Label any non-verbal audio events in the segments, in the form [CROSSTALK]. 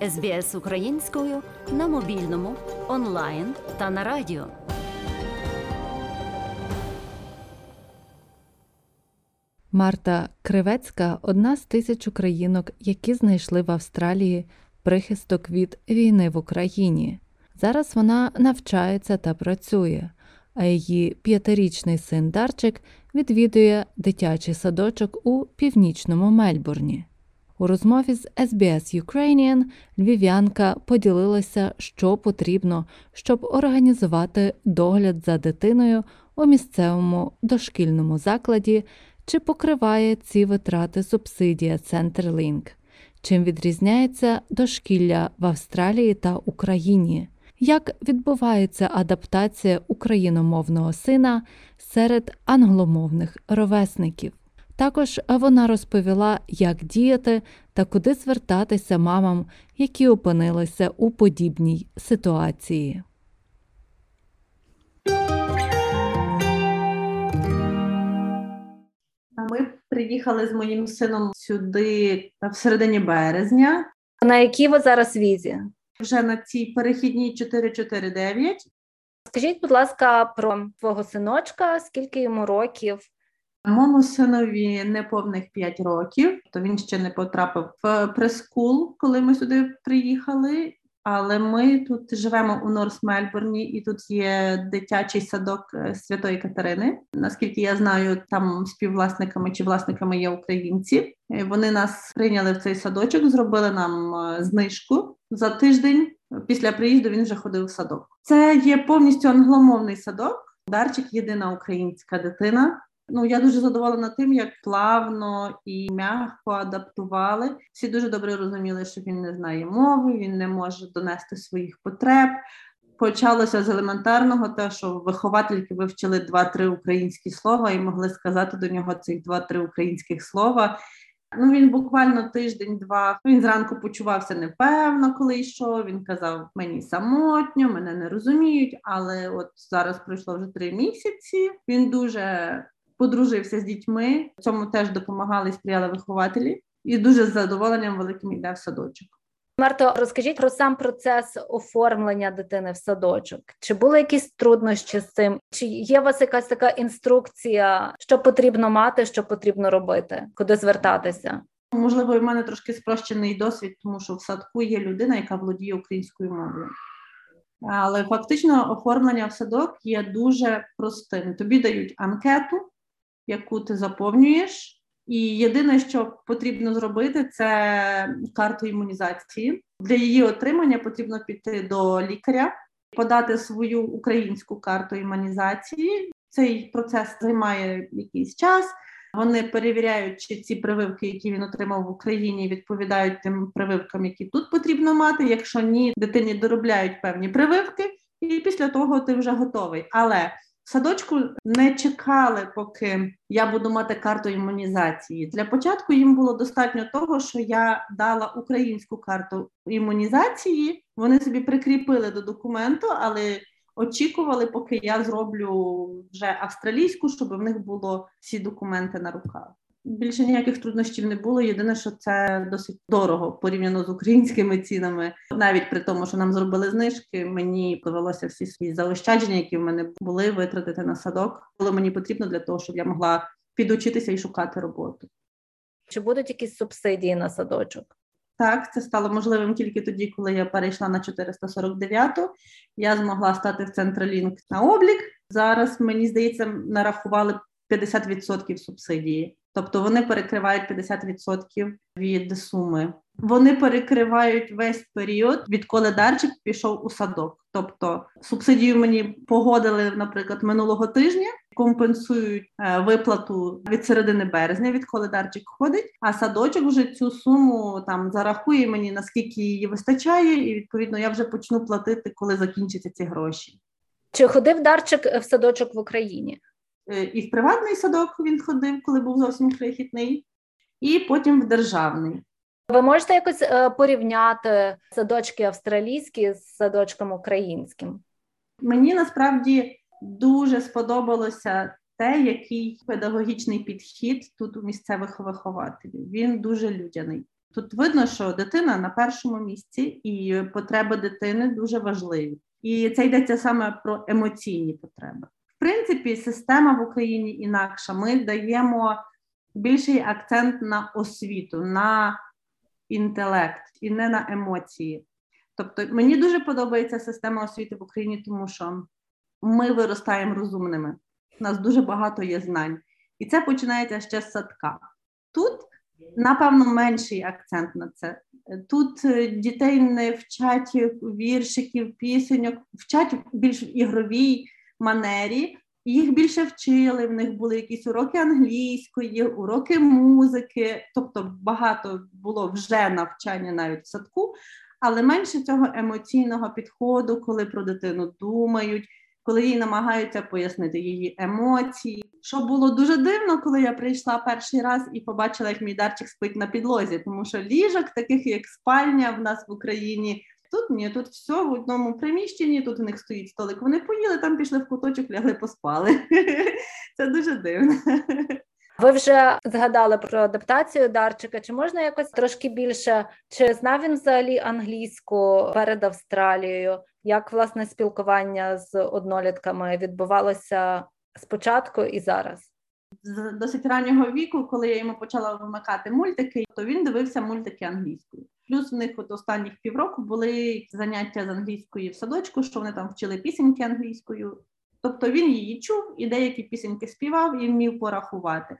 СБС українською на мобільному, онлайн та на радіо. Марта Кривецька одна з тисяч українок, які знайшли в Австралії прихисток від війни в Україні. Зараз вона навчається та працює, а її п'ятирічний син Дарчик відвідує дитячий садочок у північному Мельбурні. У розмові з SBS Ukrainian львів'янка поділилася, що потрібно, щоб організувати догляд за дитиною у місцевому дошкільному закладі, чи покриває ці витрати субсидія Centerlink, чим відрізняється дошкілля в Австралії та Україні, як відбувається адаптація україномовного сина серед англомовних ровесників. Також вона розповіла, як діяти та куди звертатися мамам, які опинилися у подібній ситуації. Ми приїхали з моїм сином сюди в середині березня. На якій ви зараз візі? Вже на цій перехідній 449. Скажіть, будь ласка, про твого синочка, скільки йому років? Моєму синові неповних 5 років, то він ще не потрапив в прескул, коли ми сюди приїхали. Але ми тут живемо у Норс Мельбурні, і тут є дитячий садок е, Святої Катерини. Наскільки я знаю, там співвласниками чи власниками є українці. Е, Вони нас прийняли в цей садочок, зробили нам е, знижку за тиждень. Після приїзду він вже ходив в садок. Це є повністю англомовний садок. Дарчик єдина українська дитина. Ну, я дуже задоволена тим, як плавно і м'яко адаптували. Всі дуже добре розуміли, що він не знає мови, він не може донести своїх потреб. Почалося з елементарного, те, що виховательки вивчили два-три українські слова і могли сказати до нього цих два-три українських слова. Ну, він буквально тиждень-два. Він зранку почувався непевно, коли йшов. Він казав: мені самотньо, мене не розуміють. Але от зараз пройшло вже три місяці. Він дуже подружився з дітьми. Цьому теж допомагали і сприяли вихователі, і дуже з задоволенням великим йде в садочок. Марто, розкажіть про сам процес оформлення дитини в садочок. Чи були якісь труднощі з цим? Чи є у вас якась така інструкція, що потрібно мати, що потрібно робити, куди звертатися? Можливо, в мене трошки спрощений досвід, тому що в садку є людина, яка володіє українською мовою. Але фактично оформлення в садок є дуже простим. Тобі дають анкету, яку ти заповнюєш, і єдине, що потрібно зробити, це карту імунізації. Для її отримання потрібно піти до лікаря, подати свою українську карту імунізації. Цей процес займає якийсь час. Вони перевіряють, чи ці прививки, які він отримав в Україні, відповідають тим прививкам, які тут потрібно мати. Якщо ні, дитині доробляють певні прививки, і після того ти вже готовий. Але садочку не чекали, поки я буду мати карту імунізації. Для початку їм було достатньо того, що я дала українську карту імунізації. Вони собі прикріпили до документу, але очікували, поки я зроблю вже австралійську, щоб в них було всі документи на руках. Більше ніяких труднощів не було. Єдине, що це досить дорого порівняно з українськими цінами. Навіть при тому, що нам зробили знижки, мені довелося всі свої заощадження, які в мене були, витратити на садок. Було мені потрібно для того, щоб я могла підучитися і шукати роботу. Чи будуть якісь субсидії на садочок? Так, це стало можливим тільки тоді, коли я перейшла на 449-ту. Я змогла стати в Централінк на облік. Зараз мені здається, нарахували 50% субсидії. Тобто вони перекривають 50% від суми. Вони перекривають весь період, відколи Дарчик пішов у садок. Тобто субсидію мені погодили, наприклад, минулого тижня, компенсують е, виплату від середини березня, відколи Дарчик ходить. А садочок вже цю суму там зарахує мені наскільки її вистачає, і відповідно я вже почну платити, коли закінчаться ці гроші. Чи ходив Дарчик в садочок в Україні? Е, і в приватний садок він ходив, коли був зовсім крихітний, і потім в державний. Ви можете якось е, порівняти садочки австралійські з садочком українським? Мені насправді дуже сподобалося те, який педагогічний підхід тут у місцевих вихователів. Він дуже людяний. Тут видно, що дитина на першому місці, і потреби дитини дуже важливі. І це йдеться саме про емоційні потреби. Принципі, система в Україні інакша. Ми даємо більший акцент на освіту, на інтелект і не на емоції. Тобто, мені дуже подобається система освіти в Україні, тому що ми виростаємо розумними. У нас дуже багато є знань, і це починається ще з садка. Тут, напевно, менший акцент на це. Тут е, дітей не вчать віршиків, пісеньок, вчать більш ігровій манері. Їх більше вчили, в них були якісь уроки англійської, уроки музики, тобто багато було вже навчання навіть в садку, але менше цього емоційного підходу, коли про дитину думають, коли їй намагаються пояснити її емоції. Що було дуже дивно, коли я прийшла перший раз і побачила, як мій дарчик спить на підлозі, тому що ліжок, таких як спальня в нас в Україні. Тут ні, тут все в одному приміщенні, тут у них стоїть столик. Вони поїли, там пішли в куточок, лягли, поспали. [LAUGHS] Це дуже дивно. Ви вже згадали про адаптацію Дарчика. Чи можна якось трошки більше? Чи знав він взагалі англійську перед Австралією? Як власне спілкування з однолітками відбувалося спочатку і зараз? З досить раннього віку, коли я йому почала вимикати мультики, то він дивився мультики англійською. Плюс в них от останніх півроку були заняття з англійської в садочку, що вони там вчили пісеньки англійською. Тобто він її чув і деякі пісеньки співав і вмів порахувати.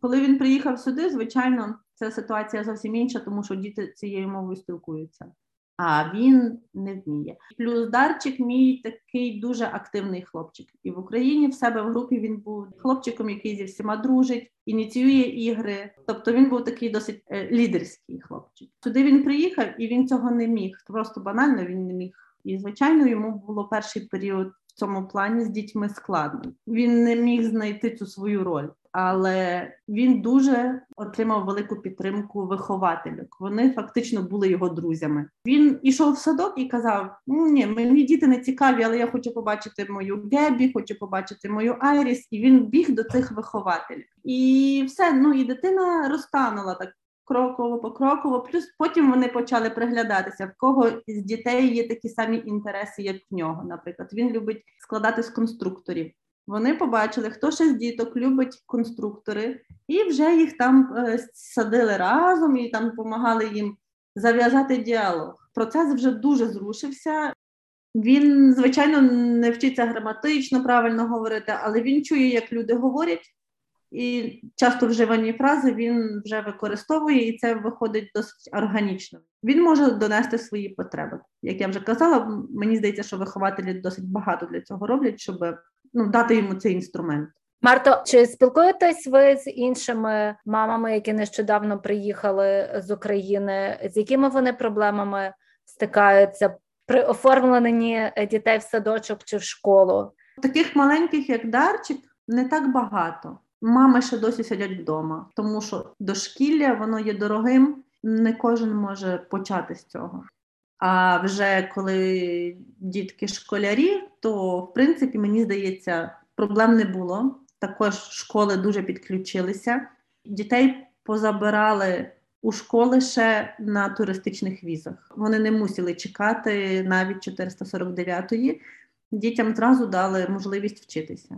Коли він приїхав сюди, звичайно, ця ситуація зовсім інша, тому що діти цією мовою спілкуються, а він не вміє. Плюс Дарчик мій такий дуже активний хлопчик. І в Україні в себе в групі він був хлопчиком, який зі всіма дружить, ініціює ігри. Тобто він був такий досить е, лідерський хлопчик. Сюди він приїхав і він цього не міг. Просто банально він не міг. І звичайно, йому було перший період в цьому плані з дітьми складно. Він не міг знайти цю свою роль, але він дуже отримав велику підтримку вихователів. Вони фактично були його друзями. Він ішов в садок і казав: ну ні, мені діти не цікаві, але я хочу побачити мою Гебі, хочу побачити мою Айріс. І він біг до цих вихователів. І все, ну і дитина розтанула так кроково покроково. Плюс потім вони почали приглядатися, в кого з дітей є такі самі інтереси, як в нього. Наприклад, він любить складати з конструкторів. Вони побачили, хто ще з діток любить конструктори, і вже їх там е, садили разом і там допомагали їм зав'язати діалог. Процес вже дуже зрушився. Він, звичайно, не вчиться граматично правильно говорити, але він чує, як люди говорять, і часто вживані фрази він вже використовує, і це виходить досить органічно. Він може донести свої потреби. Як я вже казала, мені здається, що вихователі досить багато для цього роблять, щоб ну, дати йому цей інструмент. Марто, чи спілкуєтесь ви з іншими мамами, які нещодавно приїхали з України? З якими вони проблемами стикаються при оформленні дітей в садочок чи в школу? Таких маленьких, як Дарчик, не так багато. Мами ще досі сидять вдома, тому що дошкілля воно є дорогим, не кожен може почати з цього. А вже коли дітки школярі, то в принципі мені здається, проблем не було. Також школи дуже підключилися. Дітей позабирали у школи ще на туристичних візах. Вони не мусили чекати навіть 449-ї. Дітям зразу дали можливість вчитися.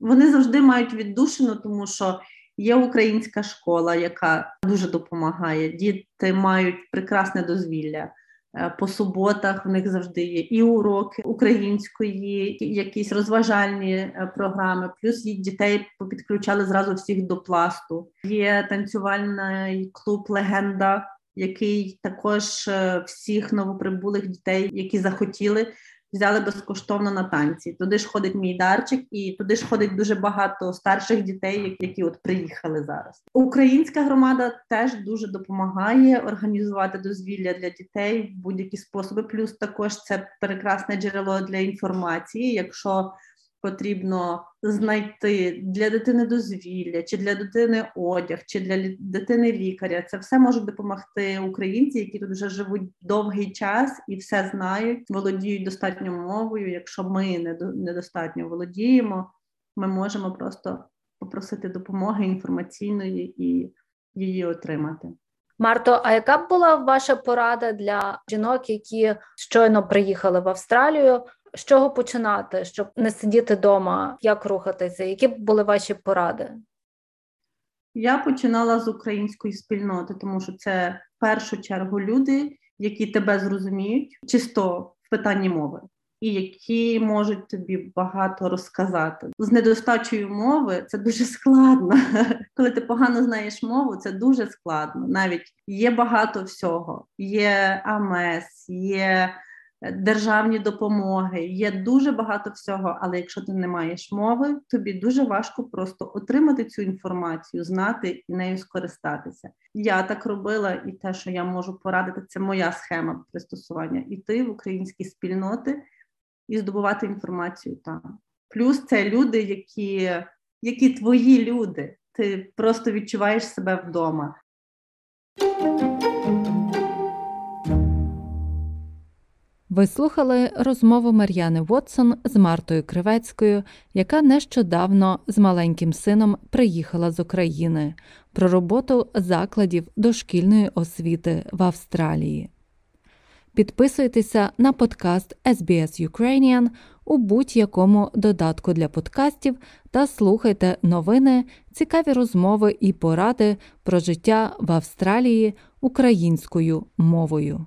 Вони завжди мають віддушину, тому що є українська школа, яка дуже допомагає. Діти мають прекрасне дозвілля. Е, по суботах в них завжди є і уроки української, якісь розважальні е, програми. Плюс їх дітей підключали зразу всіх до пласту. Є танцювальний клуб Легенда, який також е, всіх новоприбулих дітей, які захотіли, взяли безкоштовно на танці. Туди ж ходить мій дарчик, і туди ж ходить дуже багато старших дітей, які от приїхали зараз. Українська громада теж дуже допомагає організувати дозвілля для дітей в будь-які способи. Плюс також це прекрасне джерело для інформації, якщо потрібно знайти для дитини дозвілля, чи для дитини одяг, чи для дитини лікаря. Це все можуть допомогти українці, які тут вже живуть довгий час і все знають, володіють достатньо мовою. Якщо ми недостатньо володіємо, ми можемо просто попросити допомоги інформаційної і її отримати. Марто, а яка б була ваша порада для жінок, які щойно приїхали в Австралію? З чого починати, щоб не сидіти вдома, як рухатися? Які б були ваші поради? Я починала з української спільноти, тому що це в першу чергу люди, які тебе зрозуміють чисто в питанні мови, і які можуть тобі багато розказати. З недостачею мови це дуже складно. [LAUGHS] Коли ти погано знаєш мову, це дуже складно. Навіть є багато всього. Є АМС, є державні допомоги, є дуже багато всього. Але якщо ти не маєш мови, тобі дуже важко просто отримати цю інформацію, знати і нею скористатися. Я так робила, і те, що я можу порадити, це моя схема пристосування. Іти в українські спільноти і здобувати інформацію там. Плюс це люди, які, які твої люди. Ти просто відчуваєш себе вдома. Ви слухали розмову Мар'яни Вотсон з Мартою Кривецькою, яка нещодавно з маленьким сином приїхала з України про роботу закладів дошкільної освіти в Австралії. Підписуйтеся на подкаст SBS Ukrainian у будь-якому додатку для подкастів та слухайте новини, цікаві розмови і поради про життя в Австралії українською мовою.